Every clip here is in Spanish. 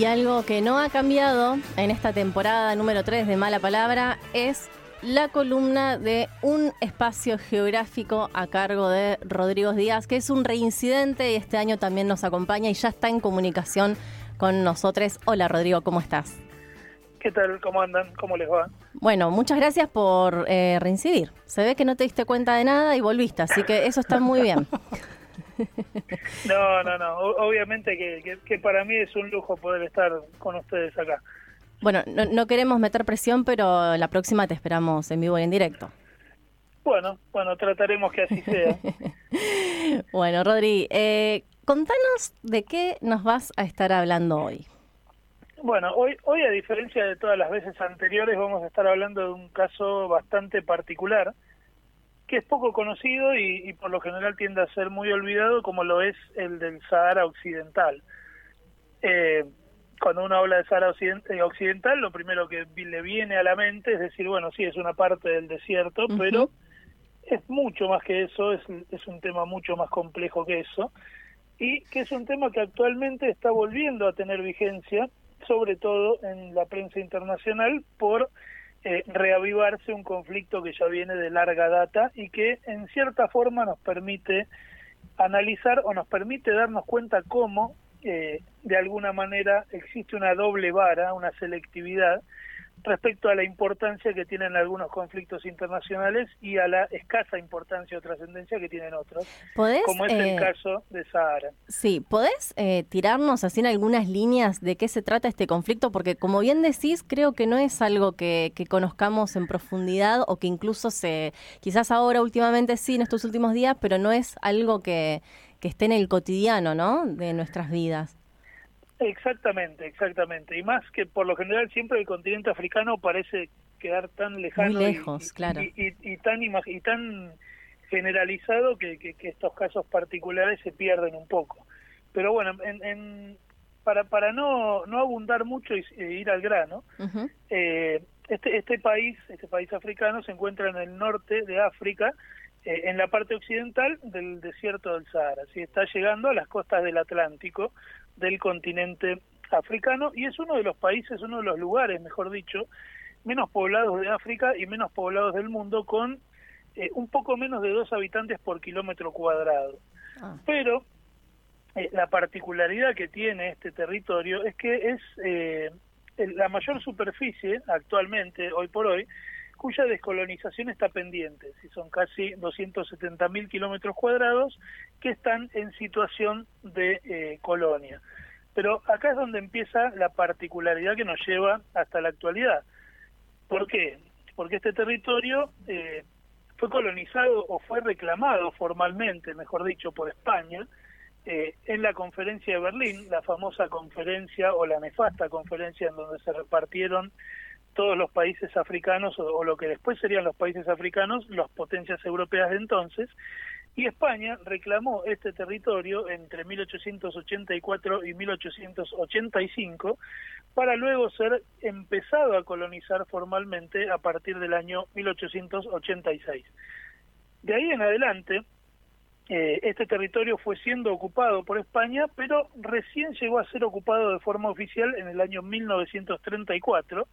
Y algo que no ha cambiado en esta temporada número 3 de Mala Palabra es la columna de un espacio geográfico a cargo de Rodrigo Díaz, que es un reincidente y este año también nos acompaña y ya está en comunicación con nosotros. Hola Rodrigo, ¿cómo estás? ¿Qué tal? ¿Cómo andan? ¿Cómo les va? Bueno, muchas gracias por eh, reincidir. Se ve que no te diste cuenta de nada y volviste, así que eso está muy bien. No, no, no. Obviamente que, para mí es un lujo poder estar con ustedes acá. Bueno, no, queremos meter presión, pero la próxima te esperamos en vivo y en directo. Bueno, bueno, trataremos que así sea. bueno, Rodri, eh, contanos de qué nos vas a estar hablando hoy. Bueno, hoy, hoy a diferencia de todas las veces anteriores, vamos a estar hablando de un caso bastante particular que es poco conocido y, por lo general tiende a ser muy olvidado, como lo es el del Sahara Occidental. Eh, cuando uno habla de Sahara eh, Occidental, lo primero que le viene a la mente es decir, bueno, sí, es una parte del desierto, pero es mucho más que eso, es, es un tema mucho más complejo que eso, y que es un tema que actualmente está volviendo a tener vigencia, sobre todo en la prensa internacional, por eh, reavivarse un conflicto que ya viene de larga data y que en cierta forma nos permite analizar o nos permite darnos cuenta cómo eh, de alguna manera existe una doble vara, una selectividad respecto a la importancia que tienen algunos conflictos internacionales y a la escasa importancia o trascendencia que tienen otros, como es el eh, caso de Sahara. Sí, ¿podés eh, tirarnos así en algunas líneas de qué se trata este conflicto? Porque como bien decís, creo que no es algo que, conozcamos en profundidad o que incluso se, quizás ahora últimamente sí, en estos últimos días, pero no es algo que, que esté en el cotidiano, ¿no? De nuestras vidas. Exactamente, exactamente. Y más que por lo general siempre el continente africano parece quedar tan lejano Muy lejos, y, claro. y, tan y tan generalizado que, que, estos casos particulares se pierden un poco. Pero bueno, en, para para no no abundar mucho y, e ir al grano, eh, este este país este país africano se encuentra en el norte de África eh, en la parte occidental del desierto del Sahara. ¿sí? Está llegando a las costas del Atlántico del continente africano y es uno de los países, uno de los lugares, mejor dicho, menos poblados de África y menos poblados del mundo con eh, un poco menos de dos habitantes por kilómetro cuadrado. Ah. Pero eh, la particularidad que tiene este territorio es que es eh, la mayor superficie actualmente, hoy por hoy, cuya descolonización está pendiente, si son casi 270 mil kilómetros cuadrados que están en situación de eh, colonia. Pero acá es donde empieza la particularidad que nos lleva hasta la actualidad. ¿Por qué? Porque este territorio eh, fue colonizado o fue reclamado formalmente, mejor dicho, por España, eh, en la conferencia de Berlín, la famosa conferencia o la nefasta conferencia en donde se repartieron todos los países africanos o, lo que después serían los países africanos, las potencias europeas de entonces, y España reclamó este territorio entre 1884 y 1885 para luego ser empezado a colonizar formalmente a partir del año 1886. De ahí en adelante, eh, este territorio fue siendo ocupado por España, pero recién llegó a ser ocupado de forma oficial en el año 1934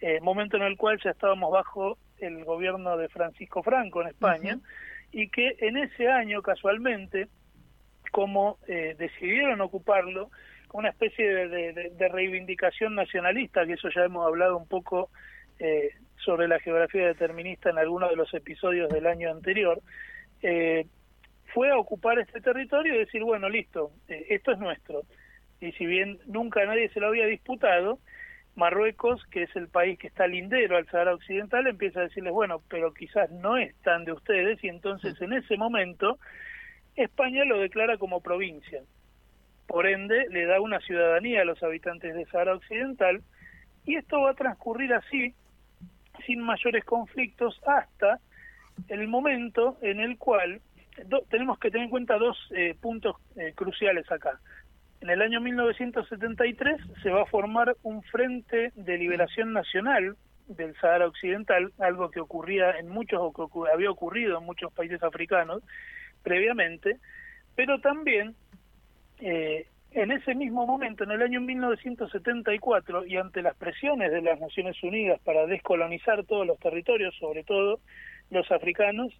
eh, momento en el cual ya estábamos bajo el gobierno de Francisco Franco en España, y que en ese año, casualmente, como eh, decidieron ocuparlo, una especie de, reivindicación nacionalista, que eso ya hemos hablado un poco eh, sobre la geografía determinista en algunos de los episodios del año anterior, fue a ocupar este territorio y decir, bueno, listo, esto es nuestro. Y si bien nunca nadie se lo había disputado, Marruecos, que es el país que está lindero al Sahara Occidental, empieza a decirles, bueno, pero quizás no es tan de ustedes, y entonces en ese momento España lo declara como provincia. Por ende, le da una ciudadanía a los habitantes de Sahara Occidental, y esto va a transcurrir así, sin mayores conflictos, hasta el momento en el cual tenemos que tener en cuenta dos eh, puntos eh, cruciales acá. En el año 1973 se va a formar un Frente de Liberación Nacional del Sahara Occidental, algo que ocurría en muchos o que había ocurrido en muchos países africanos previamente, pero también eh, En ese mismo momento, en el año 1974, y ante las presiones de las Naciones Unidas para descolonizar todos los territorios, sobre todo los africanos,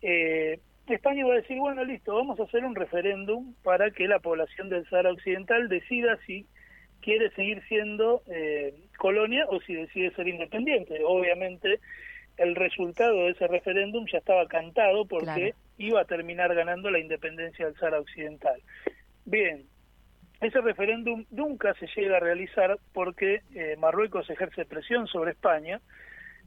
eh, España va a decir, bueno, listo, vamos a hacer un referéndum para que la población del Sahara Occidental decida si quiere seguir siendo eh, colonia o si decide ser independiente. Obviamente, el resultado de ese referéndum ya estaba cantado porque iba a terminar ganando la independencia del Sahara Occidental. Bien, ese referéndum nunca se llega a realizar porque eh, Marruecos ejerce presión sobre España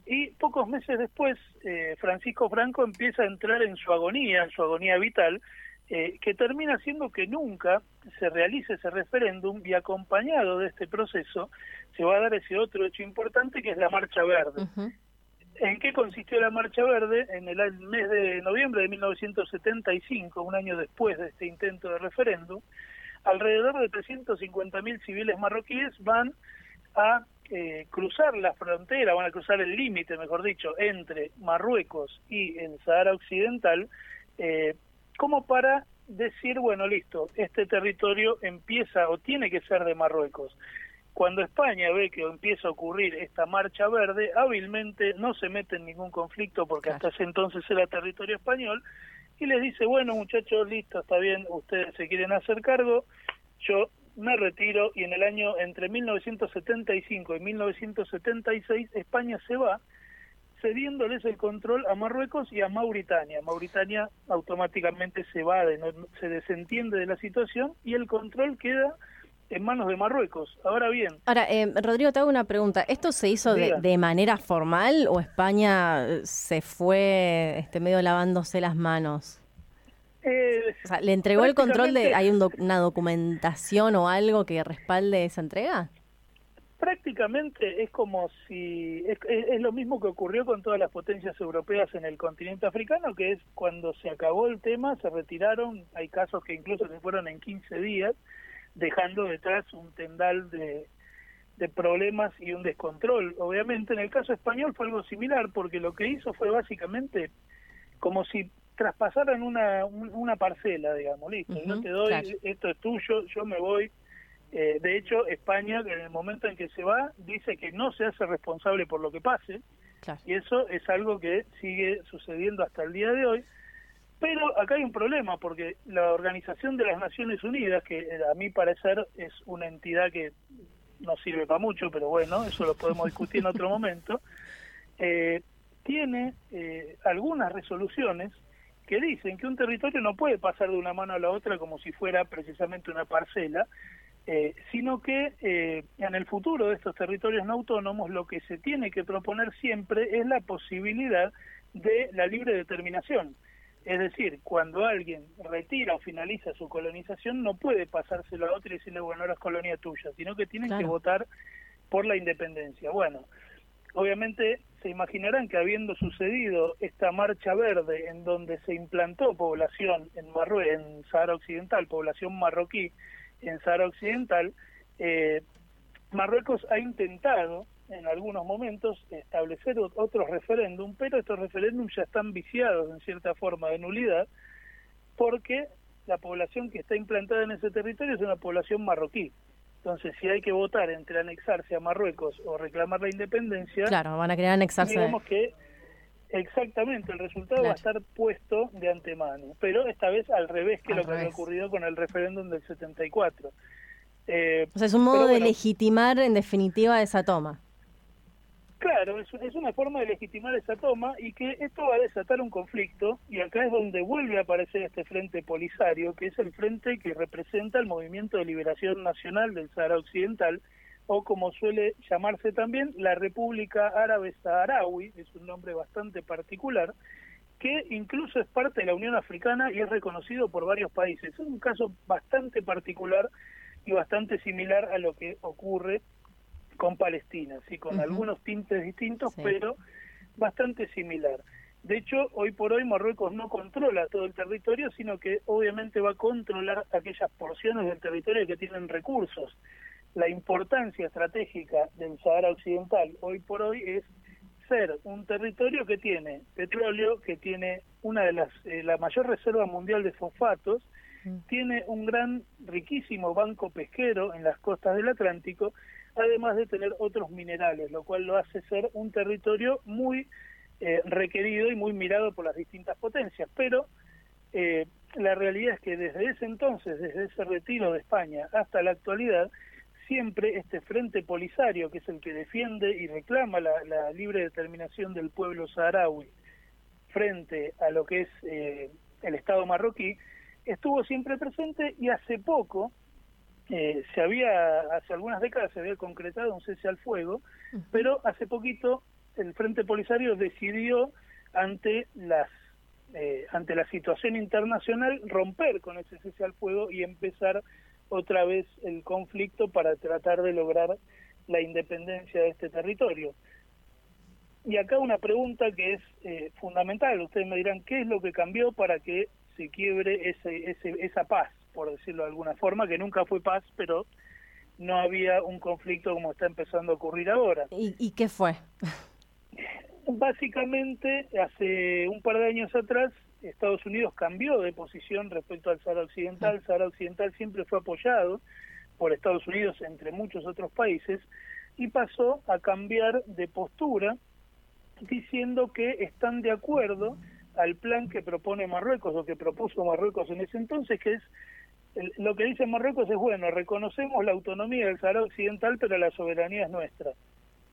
y pocos meses después eh, Francisco Franco empieza a entrar en su agonía, en su agonía vital, eh, que termina haciendo que nunca se realice ese referéndum y acompañado de este proceso se va a dar ese otro hecho importante que es la Marcha Verde. ¿En qué consistió la Marcha Verde? En el mes de noviembre de 1975, un año después de este intento de referéndum, alrededor de 350.000 civiles marroquíes van a eh, cruzar la frontera, van a cruzar el límite, mejor dicho, entre Marruecos y el Sahara Occidental, eh, como para decir, bueno, listo, este territorio empieza o tiene que ser de Marruecos. Cuando España ve que empieza a ocurrir esta marcha verde, hábilmente no se mete en ningún conflicto porque hasta ese entonces era territorio español y les dice, bueno muchachos, listo, está bien, ustedes se quieren hacer cargo, yo me retiro y en el año entre 1975 y 1976 España se va cediéndoles el control a Marruecos y a Mauritania. Mauritania automáticamente se va, de, se desentiende de la situación y el control queda en manos de Marruecos. Ahora bien. Ahora, eh, Rodrigo, te hago una pregunta. ¿Esto se hizo de, manera formal o España se fue este, medio lavándose las manos? Eh, o sea, ¿Le entregó el control de... ¿Hay una documentación o algo que respalde esa entrega? prácticamente es como si es, es, lo mismo que ocurrió con todas las potencias europeas en el continente africano, que es cuando se acabó el tema, se retiraron, hay casos que incluso se fueron en 15 días, dejando detrás un tendal de, de problemas y un descontrol. Obviamente en el caso español fue algo similar, porque lo que hizo fue básicamente como si traspasaran una, una parcela, digamos, listo, no te doy, esto es tuyo, yo me voy. Eh, de hecho, España, en el momento en que se va, dice que no se hace responsable por lo que pase, y eso es algo que sigue sucediendo hasta el día de hoy. Pero acá hay un problema, porque la Organización de las Naciones Unidas, que eh, a mi parecer es una entidad que no sirve para mucho, pero bueno, eso lo podemos discutir en otro momento, eh, tiene algunas resoluciones que dicen que un territorio no puede pasar de una mano a la otra como si fuera precisamente una parcela, eh, sino que eh, en el futuro de estos territorios no autónomos lo que se tiene que proponer siempre es la posibilidad de la libre determinación. Es decir, cuando alguien retira o finaliza su colonización, no puede pasárselo a otro y decirle, bueno, ahora es colonia tuya, sino que tienen que votar por la independencia. Bueno, obviamente se imaginarán que habiendo sucedido esta marcha verde en donde se implantó población en, en Sahara Occidental, población marroquí, en Sahara Occidental, eh, Marruecos ha intentado en algunos momentos establecer otros referéndum, pero estos referéndums ya están viciados en cierta forma de nulidad, porque la población que está implantada en ese territorio es una población marroquí. Entonces, si hay que votar entre anexarse a Marruecos o reclamar la independencia, claro, van a querer anexarse. Digamos que exactamente el resultado va a estar puesto de antemano, pero esta vez al revés que lo que había ocurrido con el referéndum del 74. Eh, o sea, es un modo de legitimar en definitiva esa toma. Claro, es, es, una forma de legitimar esa toma y que esto va a desatar un conflicto y acá es donde vuelve a aparecer este frente polisario, que es el frente que representa el Movimiento de Liberación Nacional del Sahara Occidental, o como suele llamarse también, la República Árabe Saharaui, es un nombre bastante particular, que incluso es parte de la Unión Africana y es reconocido por varios países. Es un caso bastante particular y bastante similar a lo que ocurre con Palestina, sí, con algunos tintes distintos, pero bastante similar. De hecho, hoy por hoy Marruecos no controla todo el territorio, sino que obviamente va a controlar aquellas porciones del territorio que tienen recursos. La importancia estratégica del Sahara Occidental hoy por hoy es ser un territorio que tiene petróleo, que tiene una de las eh, la mayor reserva mundial de fosfatos tiene un gran, riquísimo banco pesquero en las costas del Atlántico, además de tener otros minerales, lo cual lo hace ser un territorio muy eh, requerido y muy mirado por las distintas potencias. Pero eh, la realidad es que desde ese entonces, desde ese retiro de España hasta la actualidad, siempre este frente polisario, que es el que defiende y reclama la, libre determinación del pueblo saharaui frente a lo que es eh, el Estado marroquí, estuvo siempre presente y hace poco, eh, se había, hace algunas décadas se había concretado un cese al fuego, pero hace poquito el Frente Polisario decidió ante las eh, ante la situación internacional romper con ese cese al fuego y empezar otra vez el conflicto para tratar de lograr la independencia de este territorio. Y acá una pregunta que es eh, fundamental, ustedes me dirán, ¿qué es lo que cambió para que se quiebre ese, ese, esa paz, por decirlo de alguna forma, que nunca fue paz, pero no había un conflicto como está empezando a ocurrir ahora? ¿Y, y qué fue? Básicamente, hace un par de años atrás, Estados Unidos cambió de posición respecto al Sahara Occidental. El Sahara Occidental siempre fue apoyado por Estados Unidos, entre muchos otros países, y pasó a cambiar de postura diciendo que están de acuerdo al plan que propone Marruecos o que propuso Marruecos en ese entonces, que es lo que dice Marruecos es bueno, reconocemos la autonomía del Sahara Occidental, pero la soberanía es nuestra.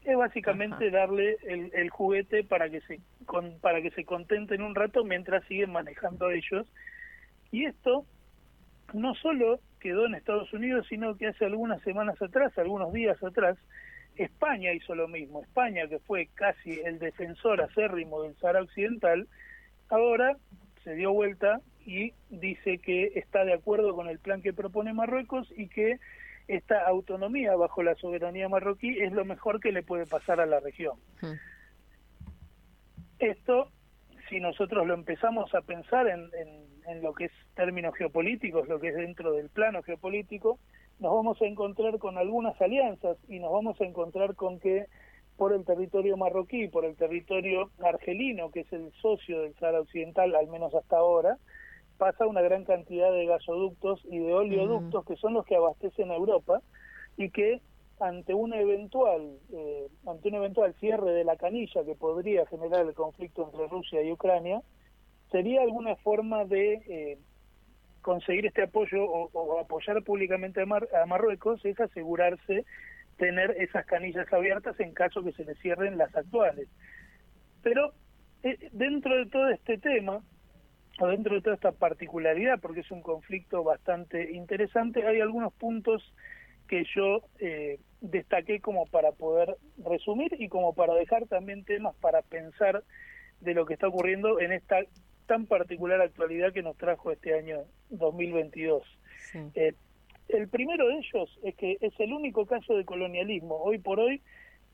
Es básicamente darle el, juguete para que se para que se contenten un rato mientras siguen manejando ellos. Y esto no solo quedó en Estados Unidos sino que hace algunas semanas atrás algunos días atrás España hizo lo mismo. España que fue casi el defensor acérrimo del Sahara Occidental ahora se dio vuelta y dice que está de acuerdo con el plan que propone Marruecos y que esta autonomía bajo la soberanía marroquí es lo mejor que le puede pasar a la región. Esto, si nosotros lo empezamos a pensar en, en, lo que es términos geopolíticos, lo que es dentro del plano geopolítico, nos vamos a encontrar con algunas alianzas y nos vamos a encontrar con que por el territorio marroquí, por el territorio argelino, que es el socio del Sahara Occidental, al menos hasta ahora, pasa una gran cantidad de gasoductos y de oleoductos que son los que abastecen a Europa y que ante un eventual eh, ante un eventual cierre de la canilla que podría generar el conflicto entre Rusia y Ucrania sería alguna forma de eh, conseguir este apoyo o, apoyar públicamente a, Marruecos es asegurarse tener esas canillas abiertas en caso que se le cierren las actuales pero eh, dentro de todo este tema dentro de toda esta particularidad, porque es un conflicto bastante interesante, hay algunos puntos que yo eh, destaqué como para poder resumir y como para dejar también temas para pensar de lo que está ocurriendo en esta tan particular actualidad que nos trajo este año 2022. Eh, el primero de ellos es que es el único caso de colonialismo hoy por hoy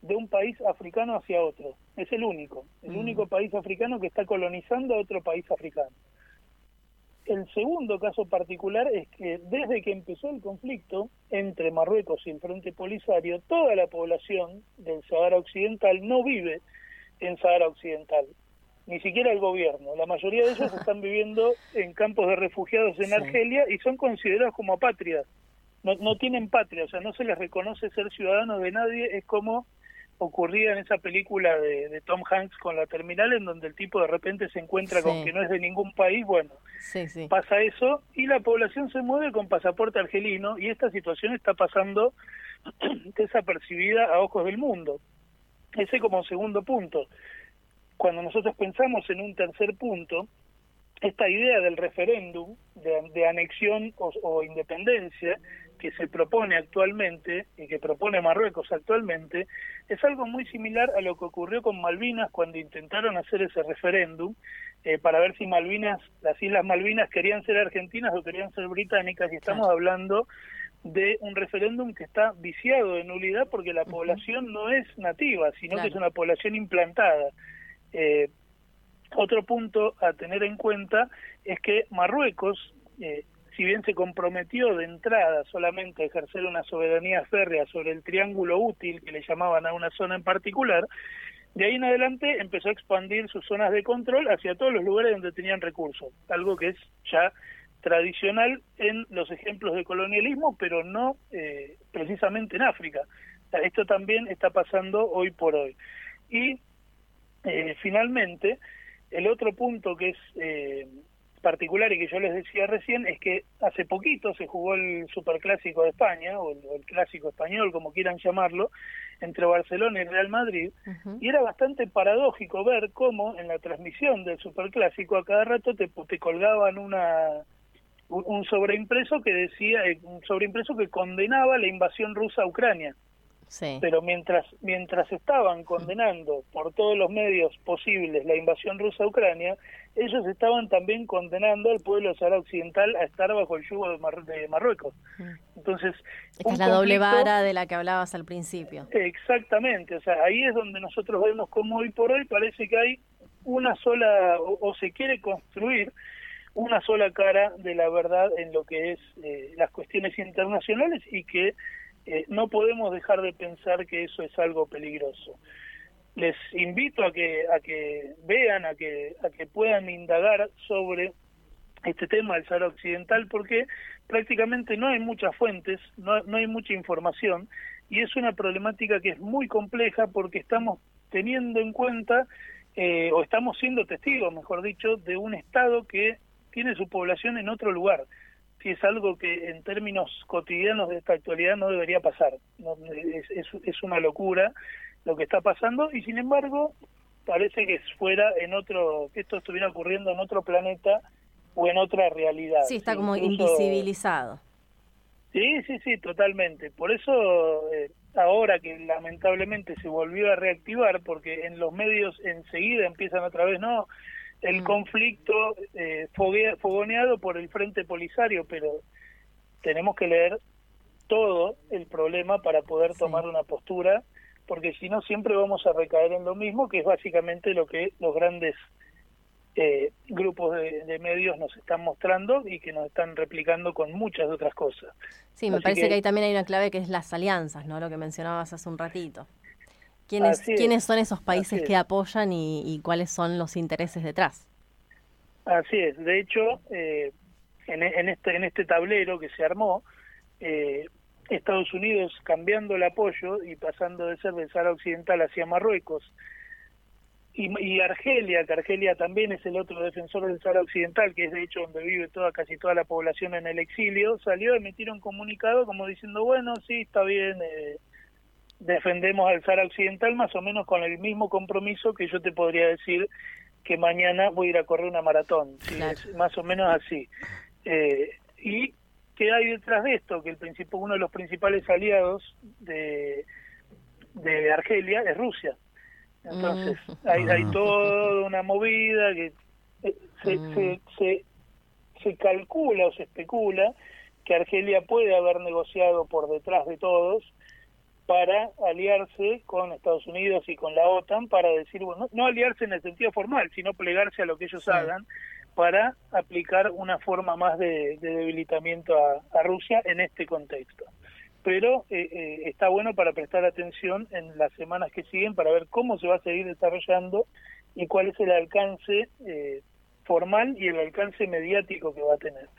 de un país africano hacia otro. Es el único, el mm. único país africano que está colonizando a otro país africano. El segundo caso particular es que desde que empezó el conflicto entre Marruecos y el Frente Polisario, toda la población del Sahara Occidental no vive en Sahara Occidental, ni siquiera el gobierno. La mayoría de ellos están viviendo en campos de refugiados en Argelia y son considerados como apátridas. No, no tienen patria, o sea, no se les reconoce ser ciudadanos de nadie, es como ocurría en esa película de, Tom Hanks con la terminal en donde el tipo de repente se encuentra con que no es de ningún país, bueno, pasa eso y la población se mueve con pasaporte argelino y esta situación está pasando desapercibida a ojos del mundo. Ese como segundo punto. Cuando nosotros pensamos en un tercer punto, esta idea del referéndum, de, anexión o, independencia, que se propone actualmente y que propone Marruecos actualmente, es algo muy similar a lo que ocurrió con Malvinas cuando intentaron hacer ese referéndum eh, para ver si Malvinas, las Islas Malvinas querían ser argentinas o querían ser británicas y estamos hablando de un referéndum que está viciado de nulidad porque la población no es nativa, sino que es una población implantada. Eh, otro punto a tener en cuenta es que Marruecos, eh, si bien se comprometió de entrada solamente a ejercer una soberanía férrea sobre el triángulo útil que le llamaban a una zona en particular, de ahí en adelante empezó a expandir sus zonas de control hacia todos los lugares donde tenían recursos, algo que es ya tradicional en los ejemplos de colonialismo, pero no eh, precisamente en África. Esto también está pasando hoy por hoy. Y eh, finalmente, el otro punto que es eh, particular y que yo les decía recién es que hace poquito se jugó el Superclásico de España, o el, Clásico Español, como quieran llamarlo, entre Barcelona y Real Madrid, y era bastante paradójico ver cómo en la transmisión del Superclásico a cada rato te, te colgaban una un sobreimpreso que decía eh, un sobreimpreso que condenaba la invasión rusa a Ucrania. Pero mientras, mientras estaban condenando por todos los medios posibles la invasión rusa a Ucrania, ellos estaban también condenando al pueblo Sahara Occidental a estar bajo el yugo de, Marruecos. Mm. Entonces, es la doble vara de la que hablabas al principio. Exactamente, o sea, ahí es donde nosotros vemos cómo hoy por hoy parece que hay una sola, o, se quiere construir una sola cara de la verdad en lo que es eh, las cuestiones internacionales y que eh, no podemos dejar de pensar que eso es algo peligroso. Les invito a que a que vean, a que a que puedan indagar sobre este tema del Sahara Occidental porque prácticamente no hay muchas fuentes, no, no hay mucha información y es una problemática que es muy compleja porque estamos teniendo en cuenta eh, o estamos siendo testigos, mejor dicho, de un Estado que tiene su población en otro lugar si es algo que en términos cotidianos de esta actualidad no debería pasar. es, es, una locura lo que está pasando y sin embargo parece que fuera en otro, que esto estuviera ocurriendo en otro planeta o en otra realidad. Sí, está como invisibilizado. Sí, sí, sí, totalmente. Por eso eh, ahora que lamentablemente se volvió a reactivar, porque en los medios enseguida empiezan otra vez, no, el mm. conflicto eh, fogoneado por el Frente Polisario, pero tenemos que leer todo el problema para poder tomar una postura, porque si no siempre vamos a recaer en lo mismo, que es básicamente lo que los grandes eh, grupos de, medios nos están mostrando y que nos están replicando con muchas otras cosas. Sí, me parece que, ahí también hay una clave que es las alianzas, ¿no? Lo que mencionabas hace un ratito. ¿Quiénes, ¿quiénes son esos países que apoyan y, cuáles son los intereses detrás? Así es. De hecho, eh, en, este, en este tablero que se armó, eh, Estados Unidos cambiando el apoyo y pasando de ser del Sahara Occidental hacia Marruecos, y, Argelia, que Argelia también es el otro defensor del Sahara Occidental, que es de hecho donde vive toda casi toda la población en el exilio, salió a emitir un comunicado como diciendo, bueno, sí, está bien, eh, defendemos al Sahara Occidental más o menos con el mismo compromiso que yo te podría decir que mañana voy a ir a correr una maratón, más o menos así. Eh, ¿Y qué hay detrás de esto? Que el principio, uno de los principales aliados de, de Argelia es Rusia. Entonces, mm. hay, hay ah. toda una movida que eh, se, mm. se, se, se calcula o se especula que Argelia puede haber negociado por detrás de todos para aliarse con Estados Unidos y con la OTAN para decir, bueno, no aliarse en el sentido formal, sino plegarse a lo que ellos hagan para aplicar una forma más de, debilitamiento a, Rusia en este contexto. Pero eh, eh, está bueno para prestar atención en las semanas que siguen para ver cómo se va a seguir desarrollando y cuál es el alcance eh, formal y el alcance mediático que va a tener.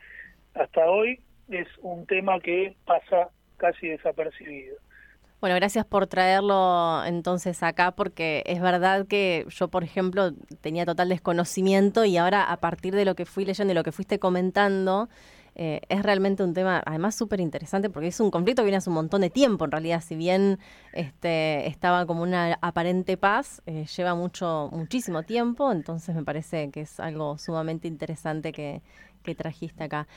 Hasta hoy es un tema que pasa casi desapercibido. Bueno, gracias por traerlo entonces acá, porque es verdad que yo, por ejemplo, tenía total desconocimiento y ahora a partir de lo que fui leyendo y lo que fuiste comentando, eh, es realmente un tema además súper interesante porque es un conflicto que viene hace un montón de tiempo en realidad, si bien este, estaba como una aparente paz, eh, lleva mucho, muchísimo tiempo, entonces me parece que es algo sumamente interesante que, que trajiste acá.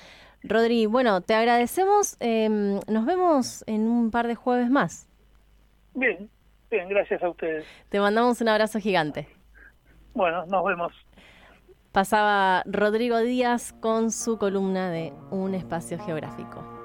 Rodri, bueno, te agradecemos, em, nos vemos en un par de jueves más. Bien, bien, gracias a ustedes. Te mandamos un abrazo gigante. Bueno, nos vemos. Pasaba Rodrigo Díaz con su columna de Un espacio geográfico.